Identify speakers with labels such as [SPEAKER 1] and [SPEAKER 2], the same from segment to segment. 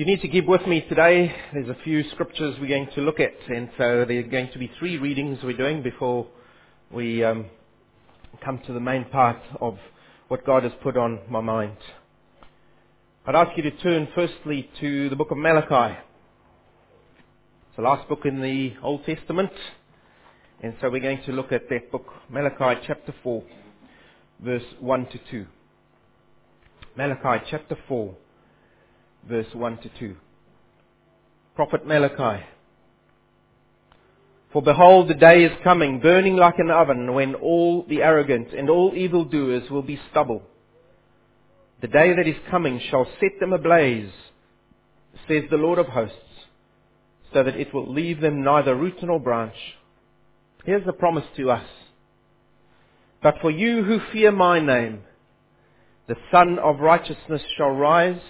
[SPEAKER 1] You need to keep with me today. There's a few scriptures we're going to look at, and so there are going to be three readings we're doing before we um, come to the main part of what God has put on my mind. I'd ask you to turn firstly to the book of Malachi. It's the last book in the Old Testament, and so we're going to look at that book, Malachi chapter 4, verse 1 to 2. Malachi chapter 4 verse 1 to 2. Prophet Malachi. For behold, the day is coming, burning like an oven, when all the arrogant and all evildoers will be stubble. The day that is coming shall set them ablaze, says the Lord of hosts, so that it will leave them neither root nor branch. Here's the promise to us. But for you who fear my name, the Sun of Righteousness shall rise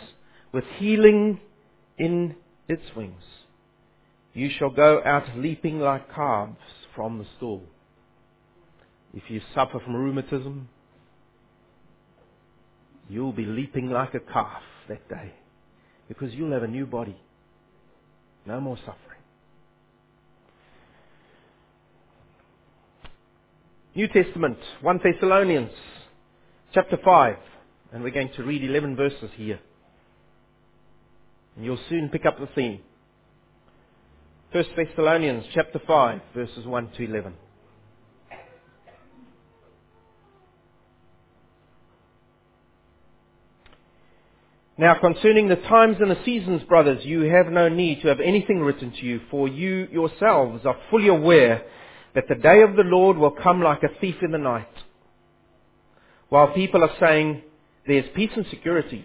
[SPEAKER 1] with healing in its wings. You shall go out leaping like calves from the stall. If you suffer from rheumatism, you'll be leaping like a calf that day because you'll have a new body. No more suffering. New Testament, 1 Thessalonians, chapter 5, and we're going to read 11 verses here. You'll soon pick up the theme. 1 Thessalonians chapter 5 verses 1 to 11. Now concerning the times and the seasons, brothers, you have no need to have anything written to you, for you yourselves are fully aware that the day of the Lord will come like a thief in the night. While people are saying, there's peace and security,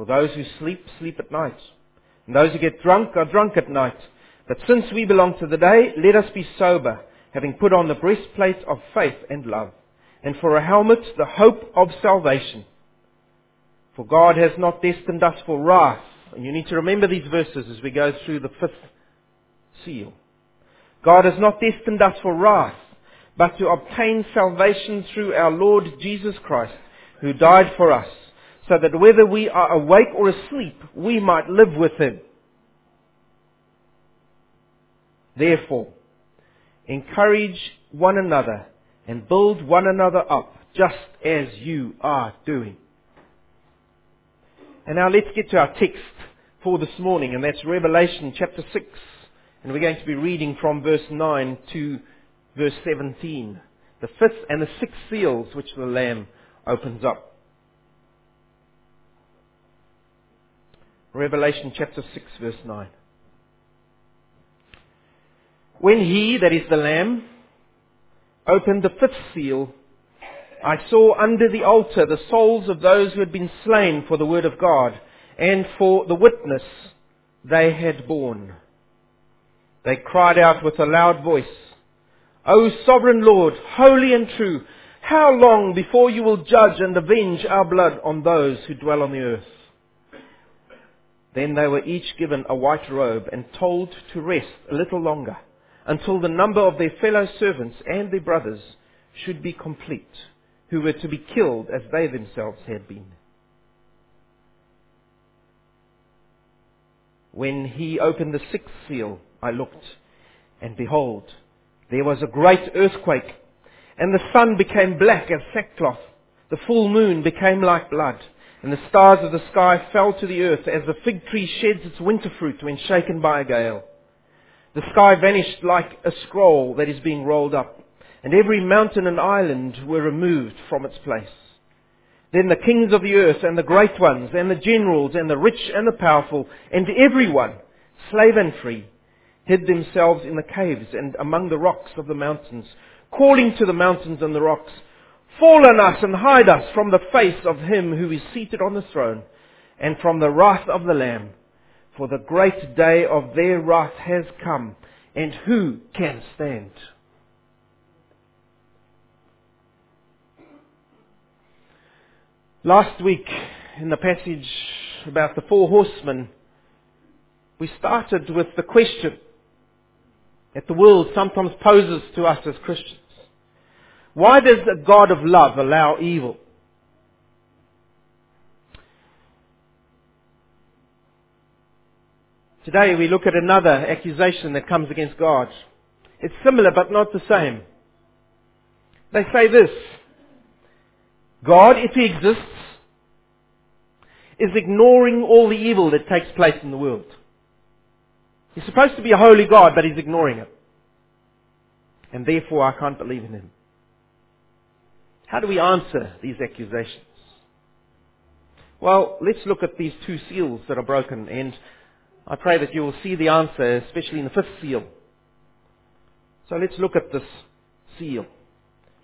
[SPEAKER 1] For those who sleep, sleep at night. And those who get drunk are drunk at night. But since we belong to the day, let us be sober, having put on the breastplate of faith and love, and for a helmet the hope of salvation. For God has not destined us for wrath. And you need to remember these verses as we go through the fifth seal. God has not destined us for wrath, but to obtain salvation through our Lord Jesus Christ, who died for us so that whether we are awake or asleep, we might live with him. Therefore, encourage one another and build one another up, just as you are doing. And now let's get to our text for this morning, and that's Revelation chapter 6. And we're going to be reading from verse 9 to verse 17. The fifth and the sixth seals which the Lamb opens up. Revelation chapter 6 verse 9. When he, that is the Lamb, opened the fifth seal, I saw under the altar the souls of those who had been slain for the word of God and for the witness they had borne. They cried out with a loud voice, O sovereign Lord, holy and true, how long before you will judge and avenge our blood on those who dwell on the earth? Then they were each given a white robe and told to rest a little longer until the number of their fellow servants and their brothers should be complete, who were to be killed as they themselves had been. When he opened the sixth seal, I looked, and behold, there was a great earthquake, and the sun became black as sackcloth. The full moon became like blood and the stars of the sky fell to the earth as the fig tree sheds its winter fruit when shaken by a gale. The sky vanished like a scroll that is being rolled up, and every mountain and island were removed from its place. Then the kings of the earth and the great ones and the generals and the rich and the powerful and everyone, slave and free, hid themselves in the caves and among the rocks of the mountains, calling to the mountains and the rocks, Fall on us and hide us from the face of him who is seated on the throne and from the wrath of the Lamb. for the great day of their wrath has come, and who can stand? Last week, in the passage about the four horsemen, we started with the question that the world sometimes poses to us as Christians. Why does the God of love allow evil? Today we look at another accusation that comes against God. It's similar but not the same. They say this, God, if He exists, is ignoring all the evil that takes place in the world. He's supposed to be a holy God, but He's ignoring it. And therefore I can't believe in Him. How do we answer these accusations? Well, let's look at these two seals that are broken, and I pray that you will see the answer, especially in the fifth seal. So let's look at this seal.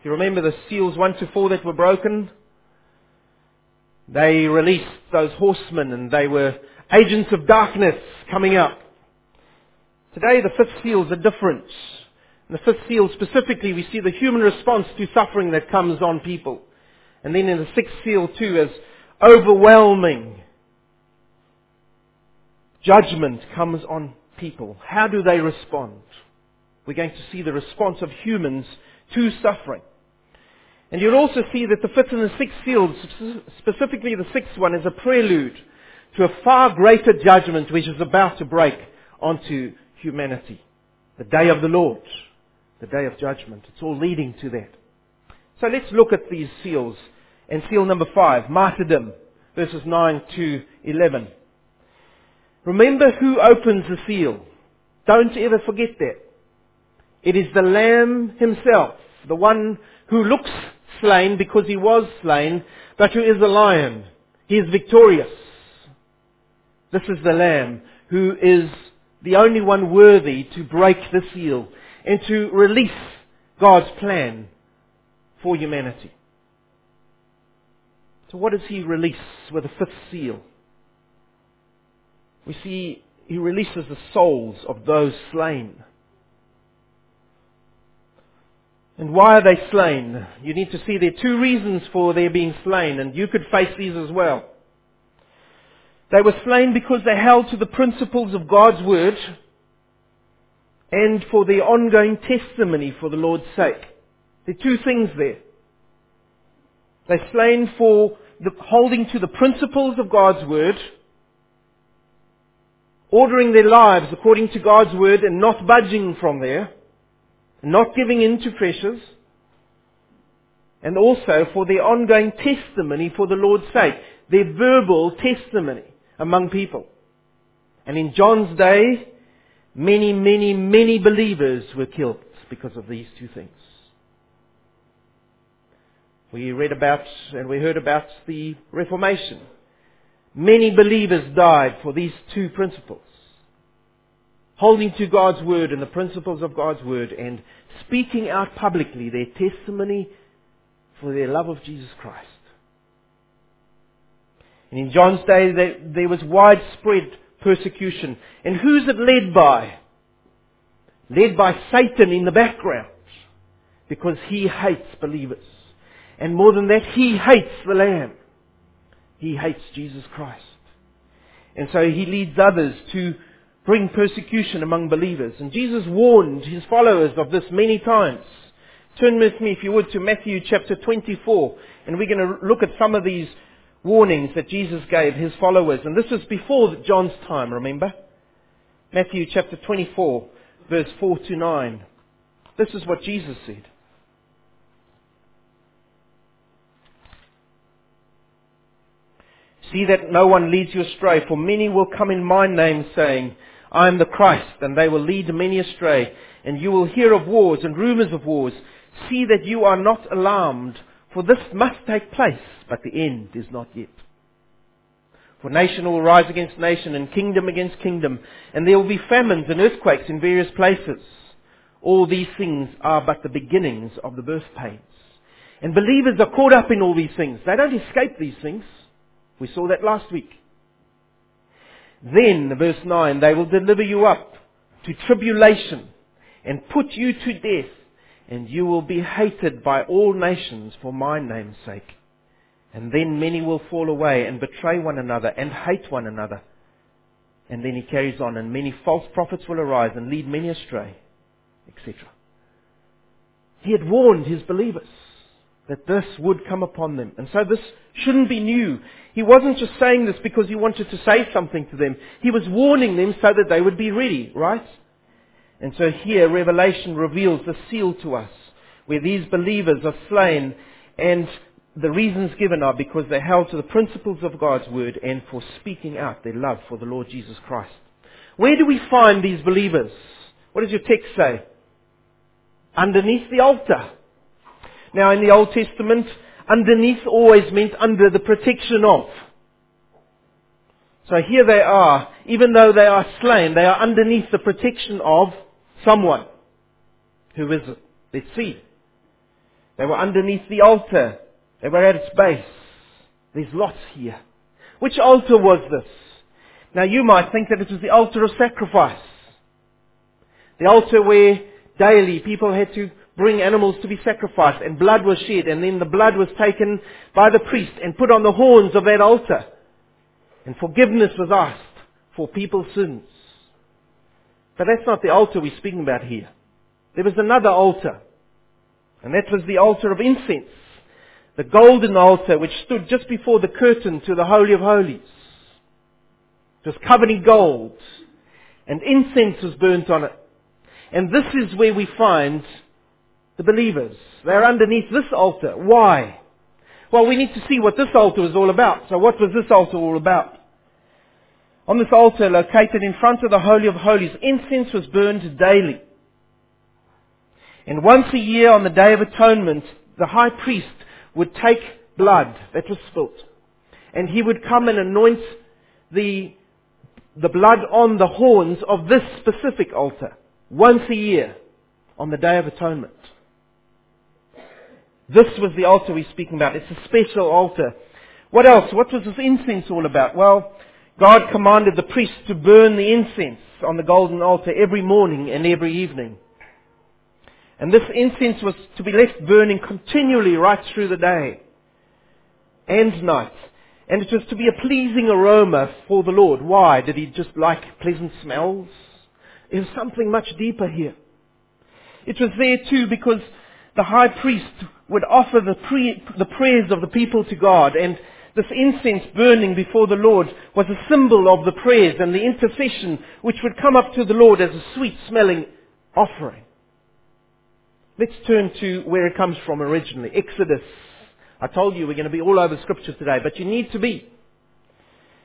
[SPEAKER 1] You remember the seals 1 to 4 that were broken, they released those horsemen and they were agents of darkness coming up. Today the fifth seal is a difference. In the fifth seal specifically we see the human response to suffering that comes on people. And then in the sixth seal too as overwhelming judgment comes on people. How do they respond? We're going to see the response of humans to suffering. And you'll also see that the fifth and the sixth seals, specifically the sixth one, is a prelude to a far greater judgment which is about to break onto humanity. The day of the Lord. The day of judgment. It's all leading to that. So let's look at these seals. And seal number five, martyrdom, verses 9 to 11. Remember who opens the seal. Don't ever forget that. It is the Lamb himself, the one who looks slain because he was slain, but who is a lion. He is victorious. This is the Lamb who is the only one worthy to break the seal and to release God's plan for humanity. So what does he release with the fifth seal? We see he releases the souls of those slain. And why are they slain? You need to see there are two reasons for their being slain, and you could face these as well. They were slain because they held to the principles of God's Word and for their ongoing testimony for the Lord's sake. There are two things there. They're slain for the, holding to the principles of God's Word, ordering their lives according to God's Word and not budging from there not giving in to pressures, and also for their ongoing testimony for the Lord's sake, their verbal testimony among people. And in John's day, many, many, many believers were killed because of these two things. We read about and we heard about the Reformation. Many believers died for these two principles holding to God's word and the principles of God's word and speaking out publicly their testimony for their love of Jesus Christ. And in John's day, there, was widespread persecution. And who's it led by? Led by Satan in the background. Because he hates believers. And more than that, he hates the Lamb. He hates Jesus Christ. And so he leads others to bring persecution among believers. And Jesus warned his followers of this many times. Turn with me, if you would, to Matthew chapter 24. And we're going to look at some of these warnings that Jesus gave his followers. And this was before John's time, remember? Matthew chapter 24, verse 4 to 9. This is what Jesus said. See that no one leads you astray, for many will come in my name saying, I am the Christ, and they will lead many astray. And you will hear of wars and rumors of wars. See that you are not alarmed, for this must take place, but the end is not yet. For nation will rise against nation, and kingdom against kingdom, and there will be famines and earthquakes in various places. All these things are but the beginnings of the birth pains. And believers are caught up in all these things. They don't escape these things. We saw that last week. Then, verse 9, they will deliver you up to tribulation and put you to death, and you will be hated by all nations for my name's sake. And then many will fall away and betray one another and hate one another. And then he carries on, and many false prophets will arise and lead many astray, etc. He had warned his believers that this would come upon them. And so this shouldn't be new. He wasn't just saying this because he wanted to say something to them. He was warning them so that they would be ready, right? And so here Revelation reveals the seal to us where these believers are slain and the reasons given are because they held to the principles of God's word and for speaking out their love for the Lord Jesus Christ. Where do we find these believers? What does your text say? Underneath the altar. Now in the Old Testament, underneath always meant under the protection of. So here they are, even though they are slain, they are underneath the protection of someone. Who is it? Let's see. They were underneath the altar. They were at its base. There's lots here. Which altar was this? Now you might think that it was the altar of sacrifice. The altar where daily people had to bring animals to be sacrificed and blood was shed and then the blood was taken by the priest and put on the horns of that altar. And forgiveness was asked for people's sins. But that's not the altar we're speaking about here. There was another altar. And that was the altar of incense. The golden altar which stood just before the curtain to the Holy of Holies. It was covered in gold. And incense was burnt on it. And this is where we find the believers. They're underneath this altar. Why? Well, we need to see what this altar is all about. So what was this altar all about? On this altar located in front of the Holy of Holies, incense was burned daily. And once a year on the Day of Atonement, the high priest would take blood that was spilt. And he would come and anoint the, the blood on the horns of this specific altar once a year on the Day of Atonement. This was the altar we're speaking about. It's a special altar. What else? What was this incense all about? Well, God commanded the priests to burn the incense on the golden altar every morning and every evening. And this incense was to be left burning continually right through the day and night. And it was to be a pleasing aroma for the Lord. Why? Did he just like pleasant smells? There's something much deeper here. It was there too because the high priest would offer the, pre- the prayers of the people to God and this incense burning before the Lord was a symbol of the prayers and the intercession which would come up to the Lord as a sweet smelling offering. Let's turn to where it comes from originally. Exodus. I told you we're going to be all over scripture today, but you need to be.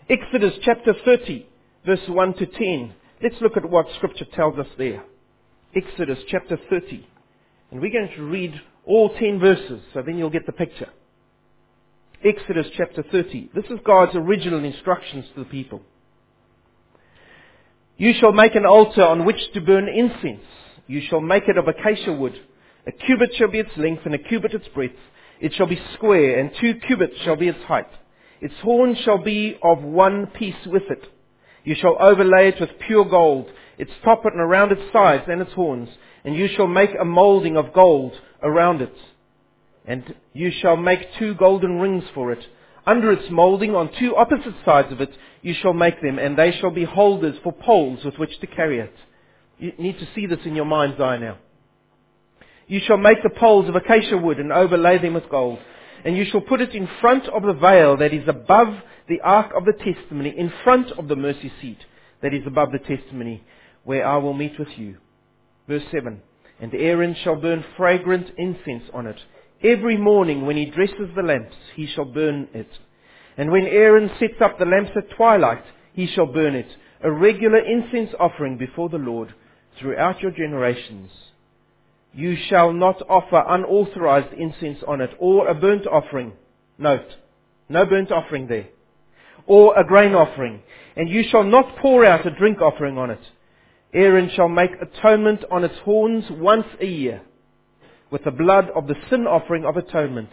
[SPEAKER 1] Exodus chapter 30, verse 1 to 10. Let's look at what scripture tells us there. Exodus chapter 30. And we're going to read all 10 verses, so then you'll get the picture. Exodus chapter 30. This is God's original instructions to the people. You shall make an altar on which to burn incense. You shall make it of acacia wood. A cubit shall be its length and a cubit its breadth. It shall be square and two cubits shall be its height. Its horn shall be of one piece with it. You shall overlay it with pure gold, its top and around its sides and its horns. And you shall make a molding of gold around it. And you shall make two golden rings for it. Under its molding, on two opposite sides of it, you shall make them, and they shall be holders for poles with which to carry it. You need to see this in your mind's eye now. You shall make the poles of acacia wood and overlay them with gold. And you shall put it in front of the veil that is above the ark of the testimony, in front of the mercy seat that is above the testimony, where I will meet with you. Verse 7. And Aaron shall burn fragrant incense on it Every morning when he dresses the lamps, he shall burn it. And when Aaron sets up the lamps at twilight, he shall burn it, a regular incense offering before the Lord throughout your generations. You shall not offer unauthorized incense on it, or a burnt offering. Note, no burnt offering there. Or a grain offering. And you shall not pour out a drink offering on it. Aaron shall make atonement on its horns once a year with the blood of the sin offering of atonement.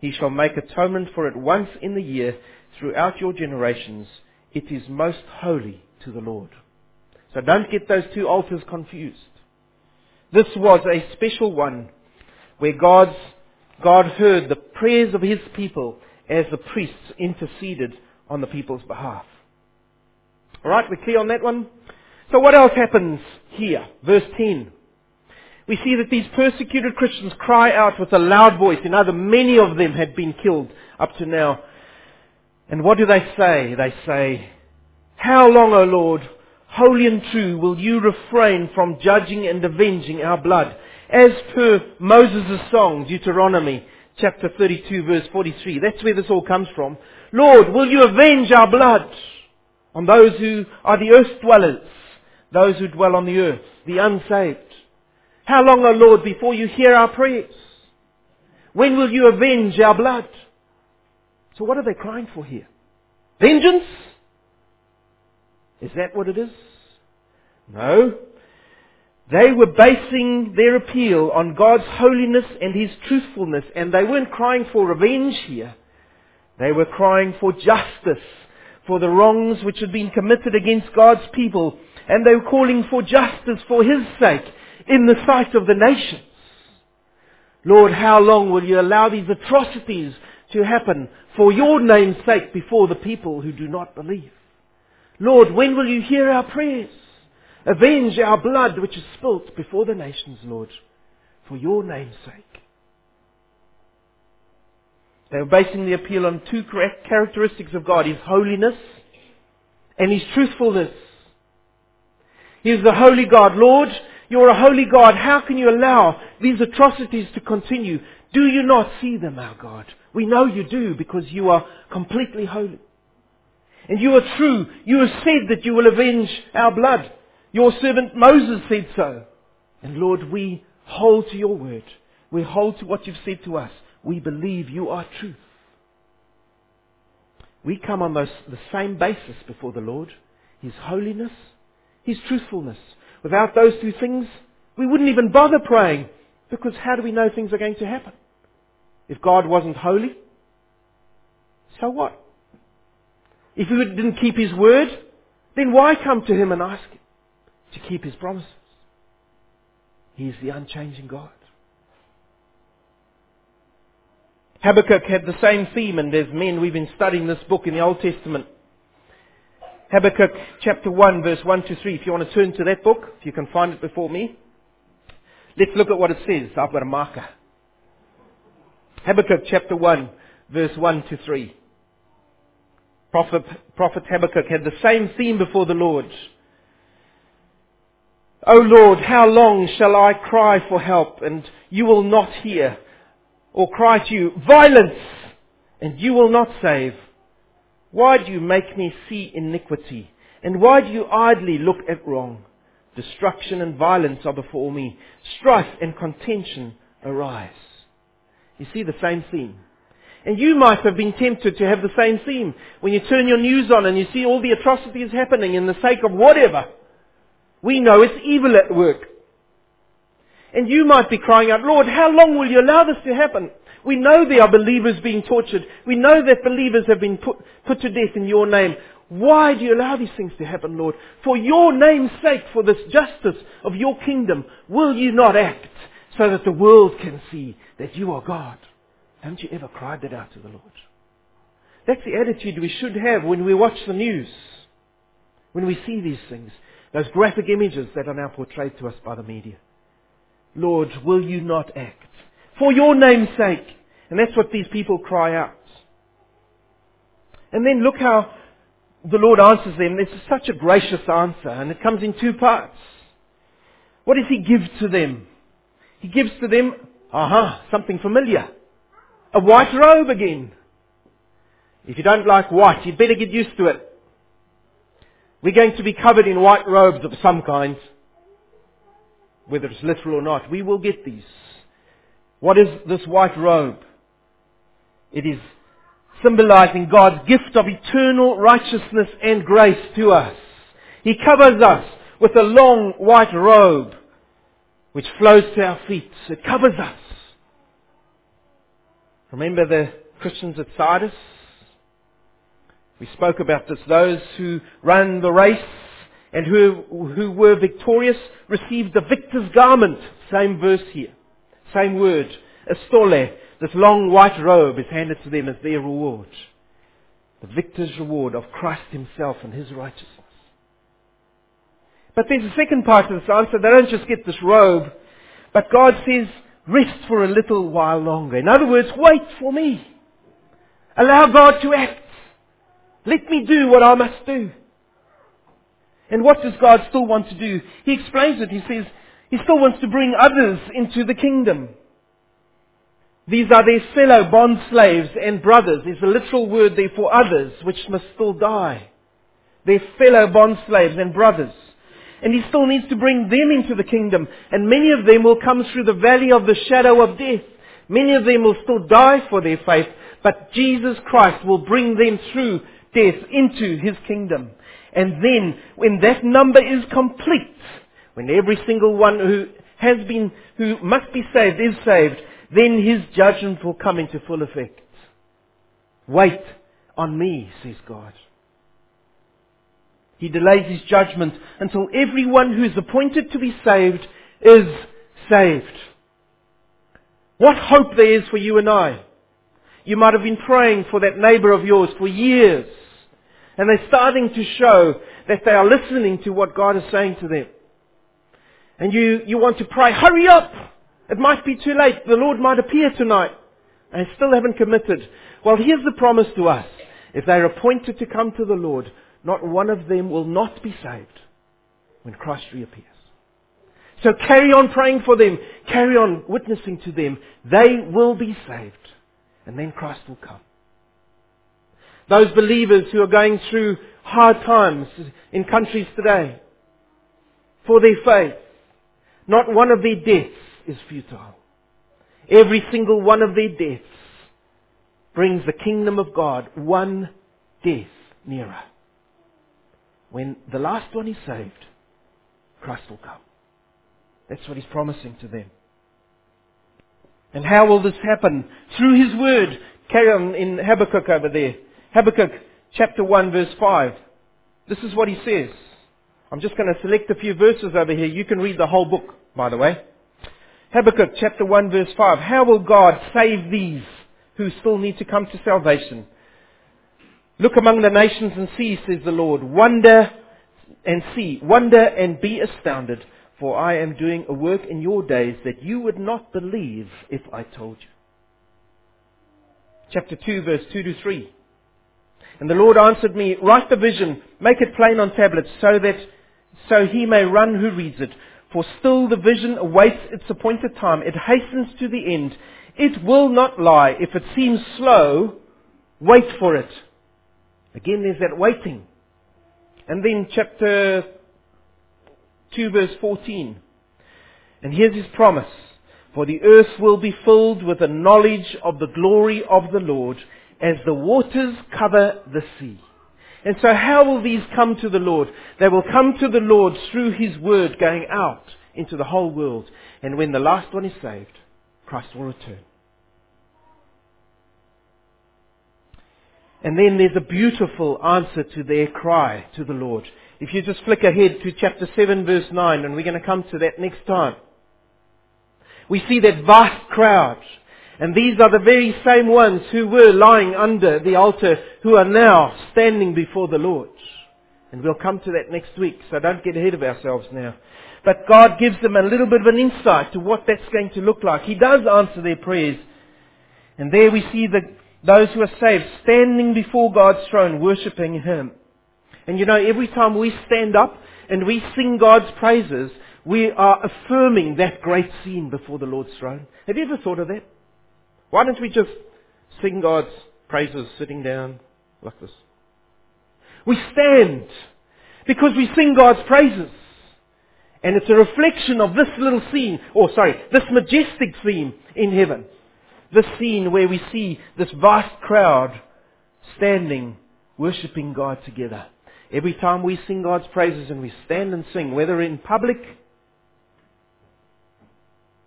[SPEAKER 1] He shall make atonement for it once in the year throughout your generations. it is most holy to the Lord. So don't get those two altars confused. This was a special one where God's, God heard the prayers of His people as the priests interceded on the people's behalf. Alright, we're clear on that one? So what else happens here? Verse 10. We see that these persecuted Christians cry out with a loud voice. In other, many of them had been killed up to now. And what do they say? They say, How long, O Lord, holy and true, will you refrain from judging and avenging our blood? As per Moses' song, Deuteronomy chapter 32 verse 43. That's where this all comes from. Lord, will you avenge our blood on those who are the earth dwellers, those who dwell on the earth, the unsaved? How long, O Lord, before you hear our prayers? When will you avenge our blood? So what are they crying for here? Vengeance? Is that what it is? No. They were basing their appeal on God's holiness and His truthfulness, and they weren't crying for revenge here. They were crying for justice, for the wrongs which had been committed against God's people, and they were calling for justice for His sake in the sight of the nations. Lord, how long will you allow these atrocities to happen for your name's sake before the people who do not believe? Lord, when will you hear our prayers? Avenge our blood which is spilt before the nations, Lord, for your name's sake. They were basing the appeal on two characteristics of God, His holiness and His truthfulness. He is the holy God. Lord, you're a holy God. How can you allow these atrocities to continue? Do you not see them, our God? We know you do because you are completely holy. And you are true. You have said that you will avenge our blood. Your servant Moses said so. And Lord, we hold to your word. We hold to what you've said to us. We believe you are truth. We come on those, the same basis before the Lord. His holiness, His truthfulness. Without those two things, we wouldn't even bother praying. Because how do we know things are going to happen? If God wasn't holy, so what? If He didn't keep His word, then why come to Him and ask Him to keep His promises? He is the unchanging God. Habakkuk had the same theme, and as men, we've been studying this book in the Old Testament. Habakkuk chapter 1, verse 1 to 3. If you want to turn to that book, if you can find it before me. Let's look at what it says. I've got a marker. Habakkuk chapter 1, verse 1 to 3. Prophet, Prophet Habakkuk had the same theme before the Lord. O Lord, how long shall I cry for help and you will not hear? or cry to you, violence, and you will not save? Why do you make me see iniquity? And why do you idly look at wrong? Destruction and violence are before me. Strife and contention arise. You see the same theme. And you might have been tempted to have the same theme when you turn your news on and you see all the atrocities happening in the sake of whatever. We know it's evil at work. And you might be crying out, Lord, how long will you allow this to happen? We know there are believers being tortured. We know that believers have been put, put to death in your name. Why do you allow these things to happen, Lord? For your name's sake, for this justice of your kingdom, will you not act so that the world can see that you are God? Haven't you ever cried that out to the Lord? That's the attitude we should have when we watch the news. When we see these things. Those graphic images that are now portrayed to us by the media. Lord, will you not act? For your name's sake. And that's what these people cry out. And then look how the Lord answers them. This is such a gracious answer, and it comes in two parts. What does He give to them? He gives to them, aha, something familiar. A white robe again. If you don't like white, you'd better get used to it. We're going to be covered in white robes of some kind whether it's literal or not. We will get these. What is this white robe? It is symbolizing God's gift of eternal righteousness and grace to us. He covers us with a long white robe which flows to our feet. It covers us. Remember the Christians at Sardis? We spoke about this. Those who run the race and who, who were victorious received the victor's garment. Same verse here. Same word. Estole. This long white robe is handed to them as their reward. The victor's reward of Christ himself and his righteousness. But there's a second part to this answer. They don't just get this robe, but God says, rest for a little while longer. In other words, wait for me. Allow God to act. Let me do what I must do. And what does God still want to do? He explains it. He says, He still wants to bring others into the kingdom. These are their fellow bond slaves and brothers. There's a literal word there for others, which must still die. Their fellow bond slaves and brothers. And he still needs to bring them into the kingdom. And many of them will come through the valley of the shadow of death. Many of them will still die for their faith. But Jesus Christ will bring them through death into his kingdom. And then, when that number is complete, when every single one who has been, who must be saved is saved, then his judgment will come into full effect. Wait on me, says God. He delays his judgment until everyone who is appointed to be saved is saved. What hope there is for you and I. You might have been praying for that neighbor of yours for years. And they're starting to show that they are listening to what God is saying to them. And you, you want to pray, hurry up! It might be too late. The Lord might appear tonight. And still haven't committed. Well, here's the promise to us. If they're appointed to come to the Lord, not one of them will not be saved when Christ reappears. So carry on praying for them. Carry on witnessing to them. They will be saved. And then Christ will come. Those believers who are going through hard times in countries today for their faith, not one of their deaths is futile. Every single one of their deaths brings the kingdom of God one death nearer. When the last one is saved, Christ will come. That's what he's promising to them. And how will this happen? Through his word. Carry on in Habakkuk over there. Habakkuk chapter 1 verse 5. This is what he says. I'm just going to select a few verses over here. You can read the whole book, by the way. Habakkuk chapter 1 verse 5. How will God save these who still need to come to salvation? Look among the nations and see, says the Lord. Wonder and see. Wonder and be astounded. For I am doing a work in your days that you would not believe if I told you. Chapter 2 verse 2 to 3. And the Lord answered me, Write the vision, make it plain on tablets, so that so he may run who reads it. For still the vision awaits its appointed time. It hastens to the end. It will not lie. If it seems slow, wait for it. Again, there's that waiting. And then chapter 2 verse 14. And here's his promise. For the earth will be filled with the knowledge of the glory of the Lord as the waters cover the sea. And so how will these come to the Lord? They will come to the Lord through His Word going out into the whole world. And when the last one is saved, Christ will return. And then there's a beautiful answer to their cry to the Lord. If you just flick ahead to chapter 7 verse 9, and we're going to come to that next time. We see that vast crowd and these are the very same ones who were lying under the altar who are now standing before the Lord. And we'll come to that next week, so don't get ahead of ourselves now. But God gives them a little bit of an insight to what that's going to look like. He does answer their prayers. And there we see the, those who are saved standing before God's throne, worshipping Him. And you know, every time we stand up and we sing God's praises, we are affirming that great scene before the Lord's throne. Have you ever thought of that? Why don't we just sing God's praises sitting down like this? We stand because we sing God's praises. And it's a reflection of this little scene, or sorry, this majestic scene in heaven. This scene where we see this vast crowd standing, worshipping God together. Every time we sing God's praises and we stand and sing, whether in public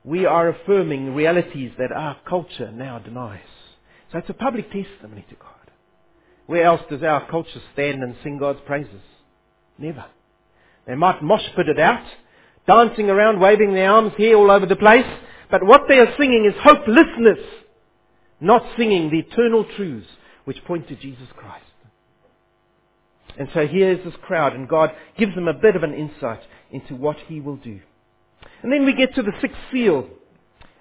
[SPEAKER 1] we are affirming realities that our culture now denies. So it's a public testimony to God. Where else does our culture stand and sing God's praises? Never. They might mosh put it out, dancing around, waving their arms here all over the place, but what they are singing is hopelessness, not singing the eternal truths which point to Jesus Christ. And so here is this crowd, and God gives them a bit of an insight into what He will do. And then we get to the sixth seal.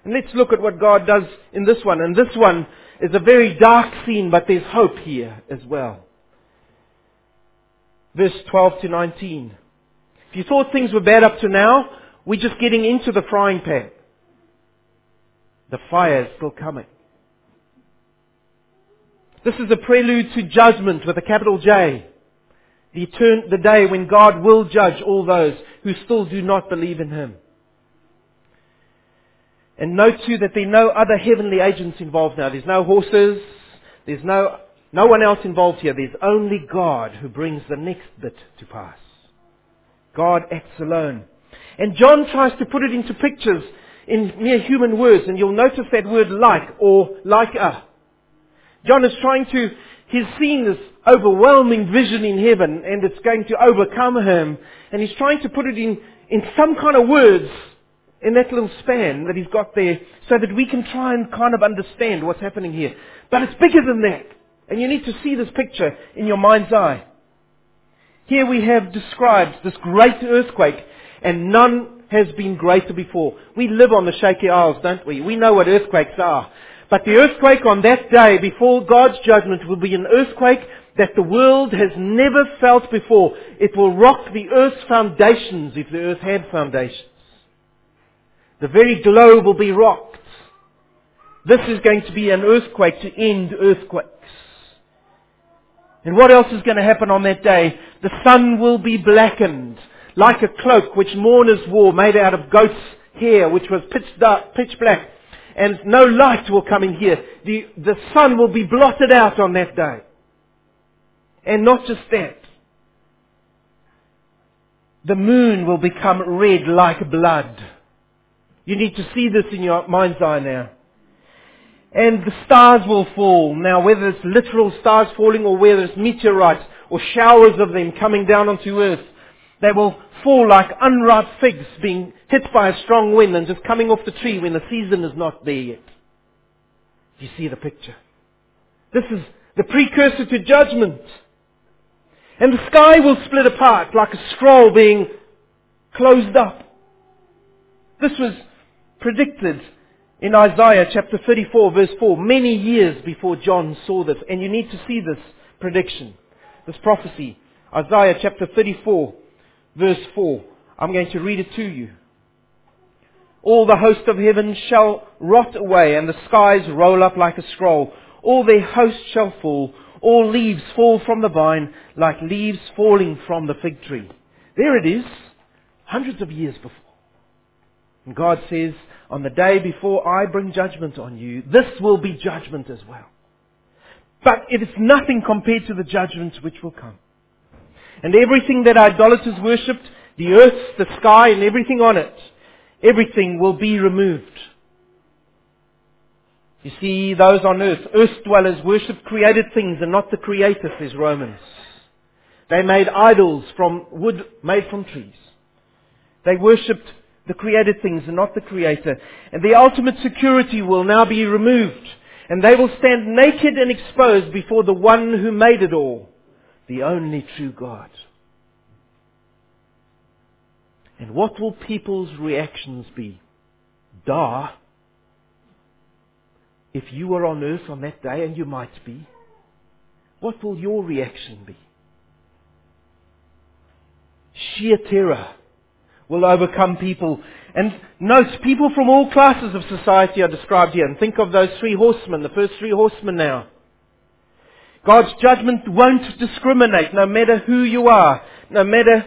[SPEAKER 1] And let's look at what God does in this one. And this one is a very dark scene, but there's hope here as well. Verse 12 to 19. If you thought things were bad up to now, we're just getting into the frying pan. The fire is still coming. This is a prelude to judgment with a capital J. The, etern- the day when God will judge all those who still do not believe in Him. And note too that there are no other heavenly agents involved now. There's no horses. There's no, no one else involved here. There's only God who brings the next bit to pass. God acts alone. And John tries to put it into pictures in mere human words, and you'll notice that word like or like a. John is trying to, he's seen this overwhelming vision in heaven, and it's going to overcome him, and he's trying to put it in, in some kind of words in that little span that he's got there so that we can try and kind of understand what's happening here. But it's bigger than that. And you need to see this picture in your mind's eye. Here we have described this great earthquake and none has been greater before. We live on the shaky isles, don't we? We know what earthquakes are. But the earthquake on that day before God's judgment will be an earthquake that the world has never felt before. It will rock the earth's foundations if the earth had foundations. The very globe will be rocked. This is going to be an earthquake to end earthquakes. And what else is going to happen on that day? The sun will be blackened like a cloak which mourners wore made out of goat's hair which was pitch dark, pitch black. And no light will come in here. The, the sun will be blotted out on that day. And not just that. The moon will become red like blood. You need to see this in your mind's eye now. And the stars will fall. Now, whether it's literal stars falling or whether it's meteorites or showers of them coming down onto earth, they will fall like unripe figs being hit by a strong wind and just coming off the tree when the season is not there yet. Do you see the picture? This is the precursor to judgment. And the sky will split apart like a scroll being closed up. This was predicted in Isaiah chapter 34 verse 4, many years before John saw this. And you need to see this prediction, this prophecy. Isaiah chapter 34 verse 4. I'm going to read it to you. All the host of heaven shall rot away and the skies roll up like a scroll. All their host shall fall. All leaves fall from the vine like leaves falling from the fig tree. There it is, hundreds of years before. And God says, on the day before I bring judgment on you, this will be judgment as well. But it is nothing compared to the judgment which will come. And everything that idolaters worshipped, the earth, the sky, and everything on it, everything will be removed. You see, those on earth, earth dwellers worshipped created things and not the creator, says Romans. They made idols from wood made from trees. They worshipped the created things and not the creator. And the ultimate security will now be removed. And they will stand naked and exposed before the one who made it all, the only true God. And what will people's reactions be? Da. If you were on earth on that day, and you might be, what will your reaction be? Sheer terror will overcome people. And note, people from all classes of society are described here. And think of those three horsemen, the first three horsemen now. God's judgment won't discriminate, no matter who you are, no matter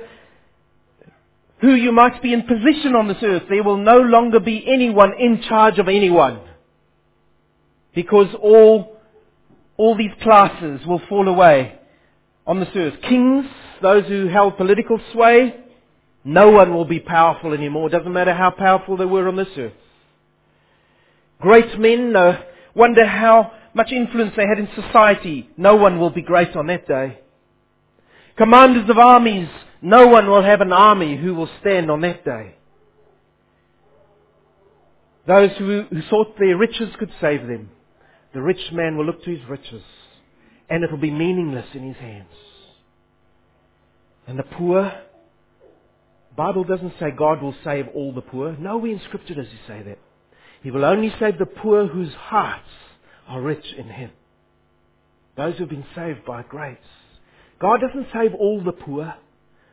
[SPEAKER 1] who you might be in position on this earth. There will no longer be anyone in charge of anyone. Because all, all these classes will fall away on this earth. Kings, those who held political sway, no one will be powerful anymore. Doesn't matter how powerful they were on this earth. Great men, no wonder how much influence they had in society, no one will be great on that day. Commanders of armies, no one will have an army who will stand on that day. Those who, who thought their riches could save them, the rich man will look to his riches and it will be meaningless in his hands. And the poor, Bible doesn't say God will save all the poor. Nowhere in Scripture does He say that. He will only save the poor whose hearts are rich in Him. Those who have been saved by grace. God doesn't save all the poor.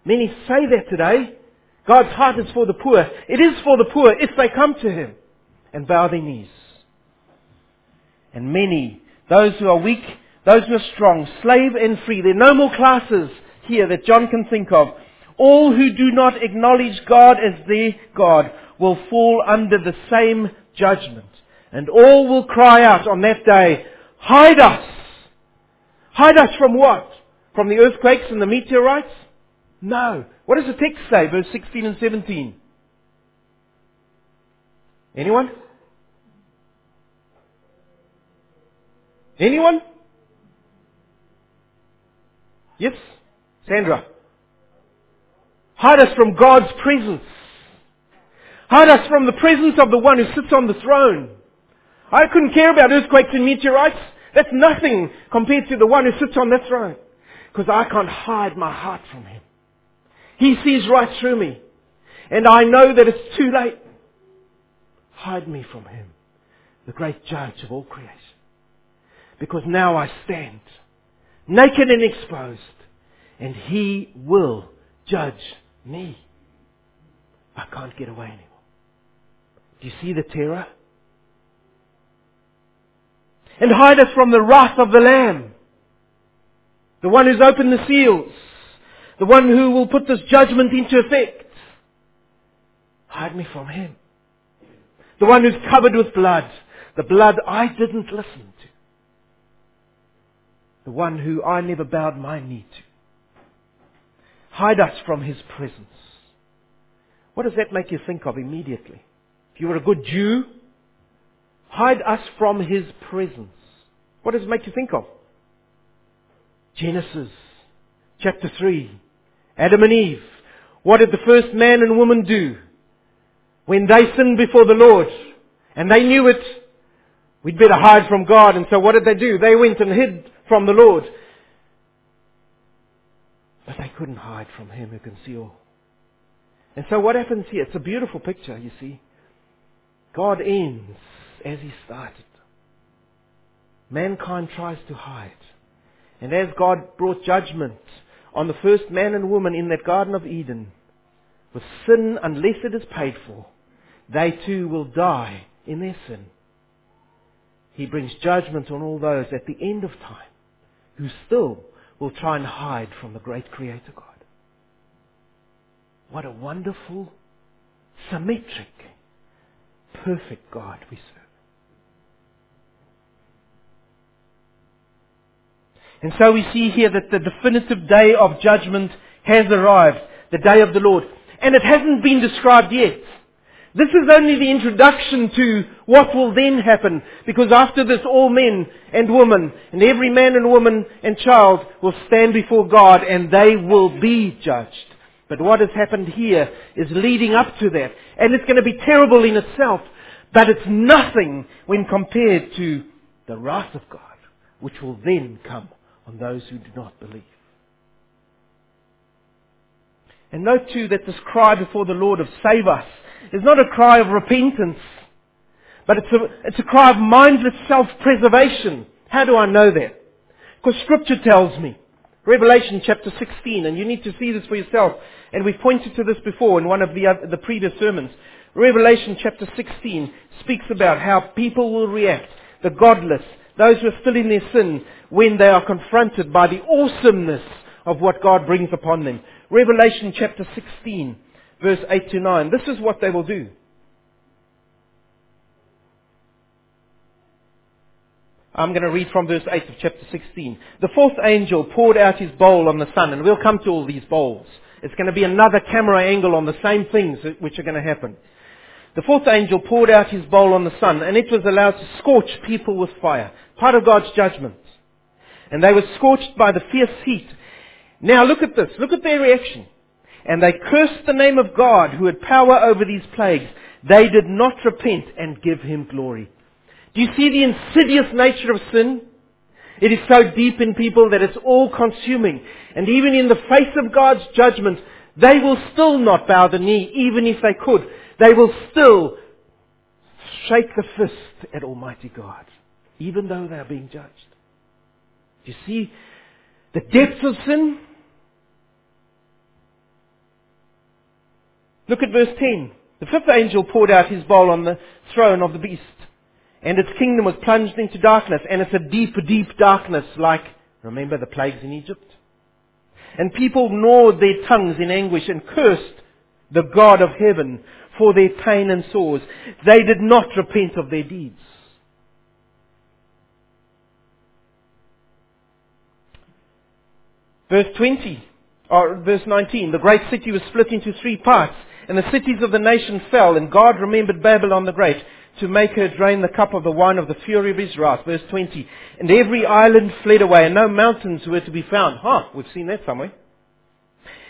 [SPEAKER 1] Many say that today. God's heart is for the poor. It is for the poor if they come to Him and bow their knees. And many, those who are weak, those who are strong, slave and free, there are no more classes here that John can think of. All who do not acknowledge God as their God will fall under the same judgment. And all will cry out on that day, hide us! Hide us from what? From the earthquakes and the meteorites? No. What does the text say, verse 16 and 17? Anyone? Anyone? Yes? Sandra. Hide us from God's presence. Hide us from the presence of the one who sits on the throne. I couldn't care about earthquakes and meteorites. That's nothing compared to the one who sits on the throne. Because I can't hide my heart from him. He sees right through me. And I know that it's too late. Hide me from him, the great judge of all creation. Because now I stand, naked and exposed, and he will judge me. I can't get away anymore. Do you see the terror? And hide us from the wrath of the Lamb. The one who's opened the seals. The one who will put this judgment into effect. Hide me from him. The one who's covered with blood. The blood I didn't listen to. The one who I never bowed my knee to. Hide us from his presence. What does that make you think of immediately? If you were a good Jew, hide us from his presence. What does it make you think of? Genesis chapter 3. Adam and Eve. What did the first man and woman do? When they sinned before the Lord, and they knew it, we'd better hide from God. And so what did they do? They went and hid from the Lord. But they couldn't hide from Him who can see all. And so what happens here? It's a beautiful picture, you see. God ends as He started. Mankind tries to hide. And as God brought judgment on the first man and woman in that Garden of Eden, with sin, unless it is paid for, they too will die in their sin. He brings judgment on all those at the end of time who still will try and hide from the great Creator God. What a wonderful, symmetric, perfect God we serve. And so we see here that the definitive day of judgment has arrived, the day of the Lord. And it hasn't been described yet. This is only the introduction to what will then happen, because after this all men and women, and every man and woman and child will stand before God and they will be judged. But what has happened here is leading up to that. And it's going to be terrible in itself, but it's nothing when compared to the wrath of God, which will then come on those who do not believe. And note too that this cry before the Lord of save us is not a cry of repentance, but it's a, it's a cry of mindless self-preservation. How do I know that? Because scripture tells me. Revelation chapter 16, and you need to see this for yourself. And we've pointed to this before in one of the, other, the previous sermons. Revelation chapter 16 speaks about how people will react, the godless, those who are still in their sin, when they are confronted by the awesomeness of what God brings upon them. Revelation chapter 16 verse 8 to 9. This is what they will do. I'm going to read from verse 8 of chapter 16. The fourth angel poured out his bowl on the sun, and we'll come to all these bowls. It's going to be another camera angle on the same things which are going to happen. The fourth angel poured out his bowl on the sun, and it was allowed to scorch people with fire. Part of God's judgment. And they were scorched by the fierce heat. Now look at this. Look at their reaction. And they cursed the name of God who had power over these plagues. They did not repent and give him glory. Do you see the insidious nature of sin? It is so deep in people that it's all consuming. And even in the face of God's judgment, they will still not bow the knee, even if they could. They will still shake the fist at Almighty God, even though they are being judged. Do you see the depths of sin? Look at verse 10. The fifth angel poured out his bowl on the throne of the beast, and its kingdom was plunged into darkness, and it's a deep, deep darkness like, remember the plagues in Egypt? And people gnawed their tongues in anguish and cursed the God of heaven for their pain and sores. They did not repent of their deeds. Verse 20, or verse 19, the great city was split into three parts, and the cities of the nation fell, and God remembered Babylon the Great to make her drain the cup of the wine of the fury of his wrath. Verse 20, and every island fled away, and no mountains were to be found. Huh, we've seen that somewhere.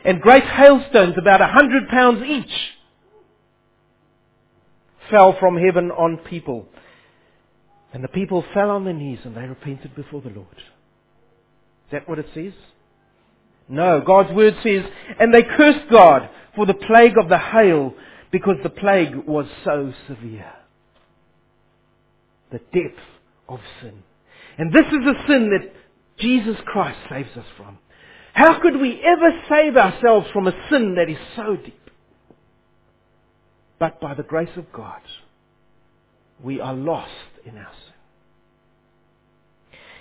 [SPEAKER 1] And great hailstones, about a hundred pounds each, fell from heaven on people. And the people fell on their knees and they repented before the Lord. Is that what it says? No, God's word says, and they cursed God for the plague of the hail because the plague was so severe. The depth of sin. And this is a sin that Jesus Christ saves us from. How could we ever save ourselves from a sin that is so deep? But by the grace of God, we are lost in our sin.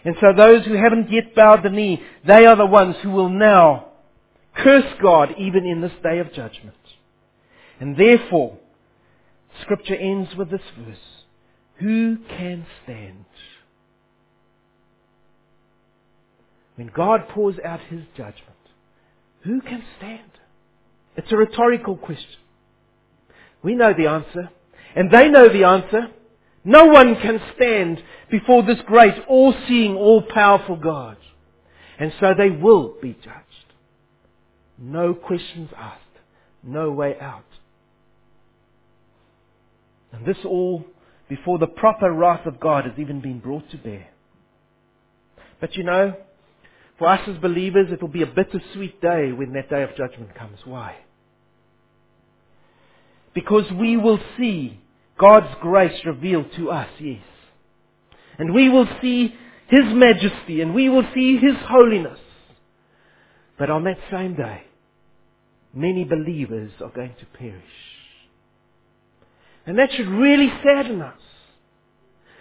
[SPEAKER 1] And so those who haven't yet bowed the knee, they are the ones who will now curse God even in this day of judgment. And therefore, Scripture ends with this verse. Who can stand? When God pours out His judgment, who can stand? It's a rhetorical question. We know the answer. And they know the answer. No one can stand before this great, all-seeing, all-powerful God. And so they will be judged. No questions asked. No way out. And this all before the proper wrath of God has even been brought to bear. But you know, for us as believers, it will be a bittersweet day when that day of judgment comes. Why? Because we will see God's grace revealed to us, yes. And we will see His majesty and we will see His holiness. But on that same day, many believers are going to perish. And that should really sadden us.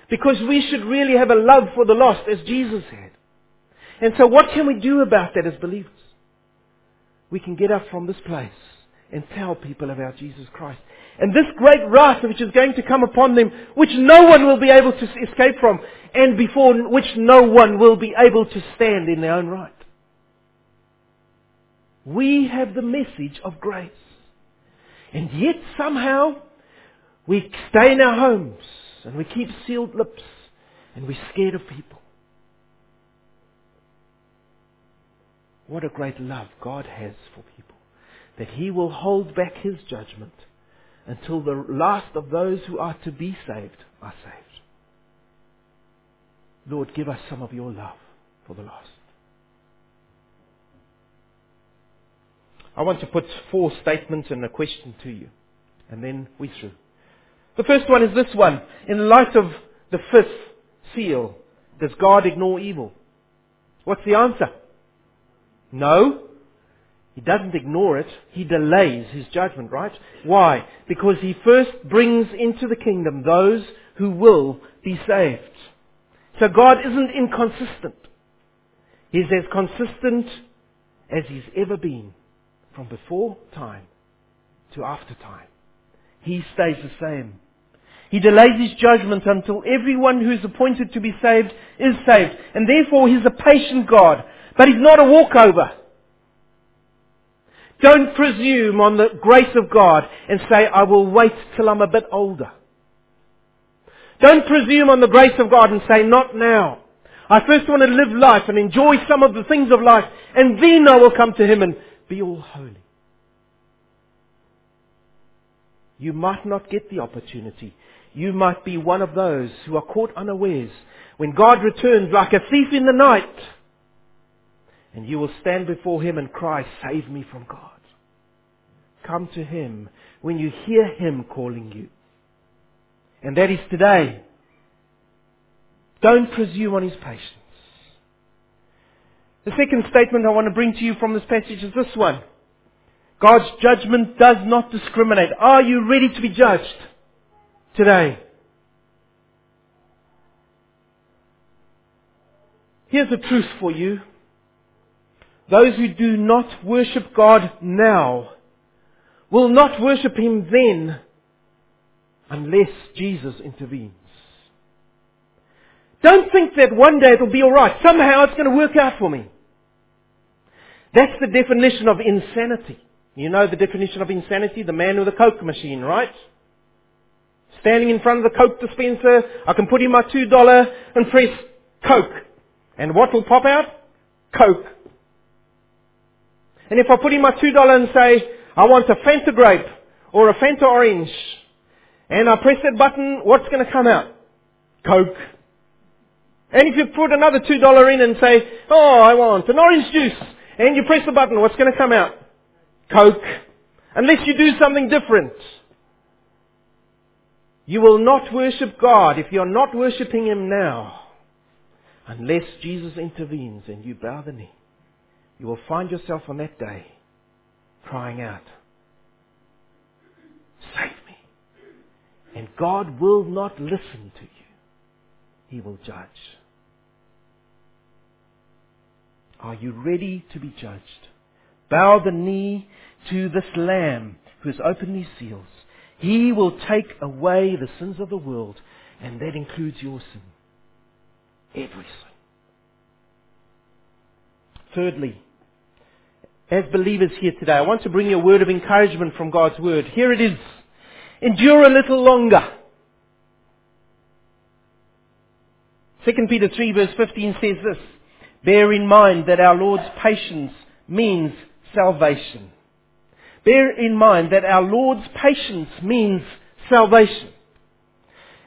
[SPEAKER 1] Because we should really have a love for the lost, as Jesus had. And so what can we do about that as believers? We can get up from this place and tell people about Jesus Christ. And this great wrath which is going to come upon them, which no one will be able to escape from, and before which no one will be able to stand in their own right. We have the message of grace. And yet somehow we stay in our homes and we keep sealed lips and we're scared of people. What a great love God has for people. That He will hold back His judgment until the last of those who are to be saved are saved. Lord, give us some of your love for the lost. I want to put four statements and a question to you, and then we through. The first one is this one. In light of the fifth seal, does God ignore evil? What's the answer? No. He doesn't ignore it. He delays his judgment, right? Why? Because he first brings into the kingdom those who will be saved. So God isn't inconsistent. He's as consistent as he's ever been from before time to after time. He stays the same. He delays his judgment until everyone who is appointed to be saved is saved. And therefore he's a patient God. But he's not a walkover. Don't presume on the grace of God and say, I will wait till I'm a bit older. Don't presume on the grace of God and say, not now. I first want to live life and enjoy some of the things of life, and then I will come to Him and be all holy. You might not get the opportunity. You might be one of those who are caught unawares when God returns like a thief in the night. And you will stand before Him and cry, save me from God. Come to Him when you hear Him calling you. And that is today. Don't presume on His patience. The second statement I want to bring to you from this passage is this one. God's judgment does not discriminate. Are you ready to be judged today? Here's the truth for you. Those who do not worship God now will not worship Him then unless Jesus intervenes. Don't think that one day it'll be alright. Somehow it's going to work out for me. That's the definition of insanity. You know the definition of insanity? The man with a Coke machine, right? Standing in front of the Coke dispenser, I can put in my two dollar and press Coke. And what will pop out? Coke. And if I put in my two dollar and say, I want a Fanta grape or a Fanta orange, and I press that button, what's going to come out? Coke. And if you put another two dollar in and say, oh, I want an orange juice, and you press the button, what's going to come out? Coke. Unless you do something different. You will not worship God if you're not worshipping Him now. Unless Jesus intervenes and you bow the knee. You will find yourself on that day crying out, Save me. And God will not listen to you. He will judge. Are you ready to be judged? Bow the knee to this Lamb who has opened these seals. He will take away the sins of the world, and that includes your sin. Every sin. Thirdly, as believers here today, I want to bring you a word of encouragement from God's word. Here it is. Endure a little longer. 2 Peter 3 verse 15 says this. Bear in mind that our Lord's patience means salvation. Bear in mind that our Lord's patience means salvation.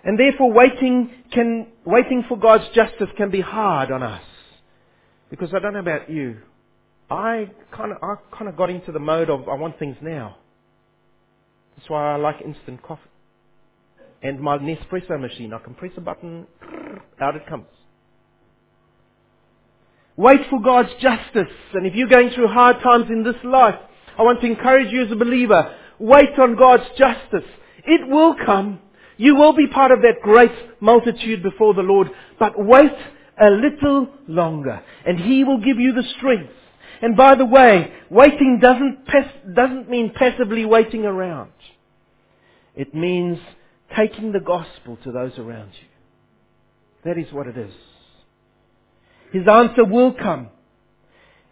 [SPEAKER 1] And therefore waiting can, waiting for God's justice can be hard on us. Because I don't know about you. I kind of, I kind of got into the mode of I want things now. That's why I like instant coffee. And my Nespresso machine, I can press a button, out it comes. Wait for God's justice. And if you're going through hard times in this life, I want to encourage you as a believer, wait on God's justice. It will come. You will be part of that great multitude before the Lord. But wait a little longer. And He will give you the strength. And by the way, waiting doesn't, doesn't mean passively waiting around. It means taking the gospel to those around you. That is what it is. His answer will come.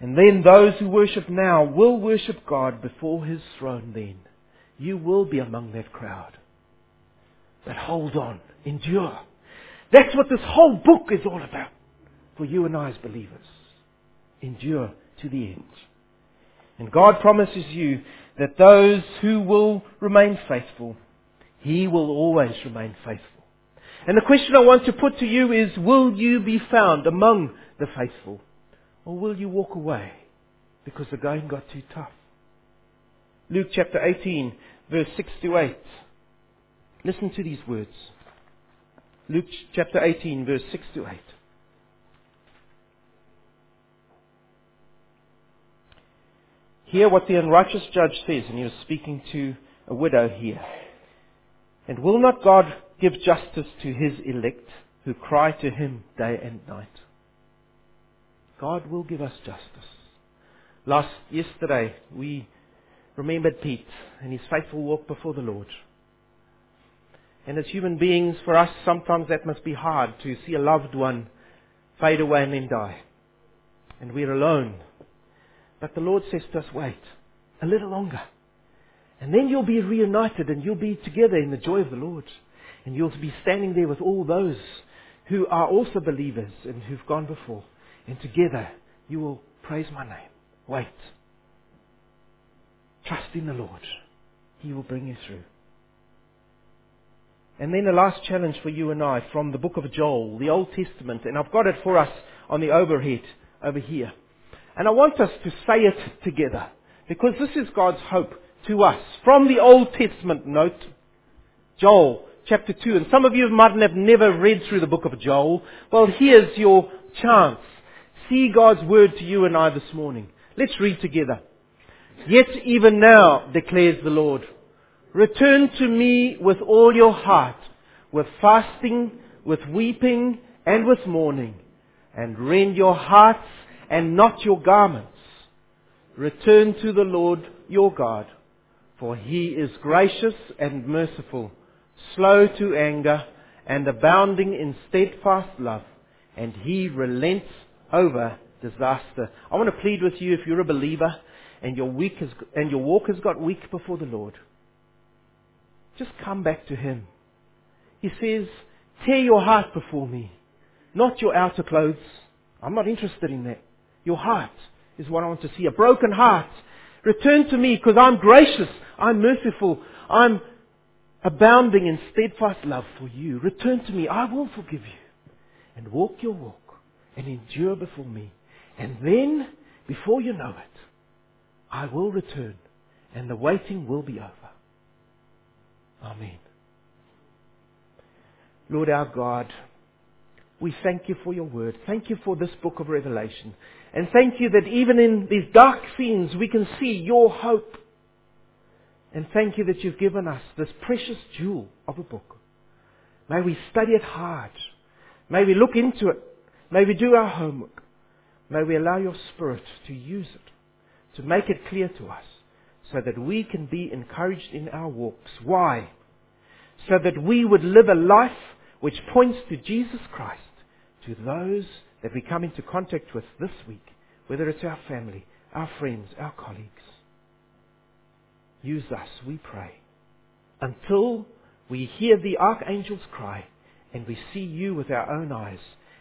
[SPEAKER 1] And then those who worship now will worship God before His throne then. You will be among that crowd. But hold on. Endure. That's what this whole book is all about for you and I as believers. Endure to the end. And God promises you that those who will remain faithful, He will always remain faithful. And the question I want to put to you is, will you be found among the faithful? Or will you walk away because the going got too tough? Luke chapter 18, verse 6 to 8. Listen to these words. Luke chapter 18, verse 6 to 8. Hear what the unrighteous judge says, and he was speaking to a widow here. And will not God give justice to his elect who cry to him day and night? God will give us justice. Last yesterday we remembered Pete and his faithful walk before the Lord. And as human beings, for us sometimes that must be hard to see a loved one fade away and then die. And we're alone. But the Lord says to us, wait a little longer. And then you'll be reunited and you'll be together in the joy of the Lord. And you'll be standing there with all those who are also believers and who've gone before. And together you will praise my name. Wait. Trust in the Lord. He will bring you through. And then the last challenge for you and I from the book of Joel, the Old Testament, and I've got it for us on the overhead over here. And I want us to say it together because this is God's hope to us from the Old Testament note, Joel chapter 2. And some of you might have never read through the book of Joel. Well, here's your chance. See God's word to you and I this morning. Let's read together. Yet even now, declares the Lord, return to me with all your heart, with fasting, with weeping, and with mourning, and rend your hearts and not your garments. Return to the Lord your God, for he is gracious and merciful, slow to anger, and abounding in steadfast love, and he relents over disaster. I want to plead with you if you're a believer and your week has, and your walk has got weak before the Lord. Just come back to Him. He says, tear your heart before me, not your outer clothes. I'm not interested in that. Your heart is what I want to see. A broken heart. Return to me because I'm gracious. I'm merciful. I'm abounding in steadfast love for you. Return to me. I will forgive you. And walk your walk and endure before me. And then, before you know it, I will return and the waiting will be over. Amen. Lord our God, we thank you for your word. Thank you for this book of Revelation. And thank you that even in these dark scenes we can see your hope. And thank you that you've given us this precious jewel of a book. May we study it hard. May we look into it. May we do our homework. May we allow your Spirit to use it, to make it clear to us, so that we can be encouraged in our walks. Why? So that we would live a life which points to Jesus Christ, to those that we come into contact with this week, whether it's our family, our friends, our colleagues. Use us, we pray, until we hear the archangel's cry and we see you with our own eyes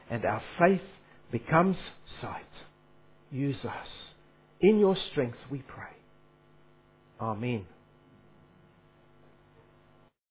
[SPEAKER 1] and our faith becomes sight. Use us. In your strength we pray. Amen.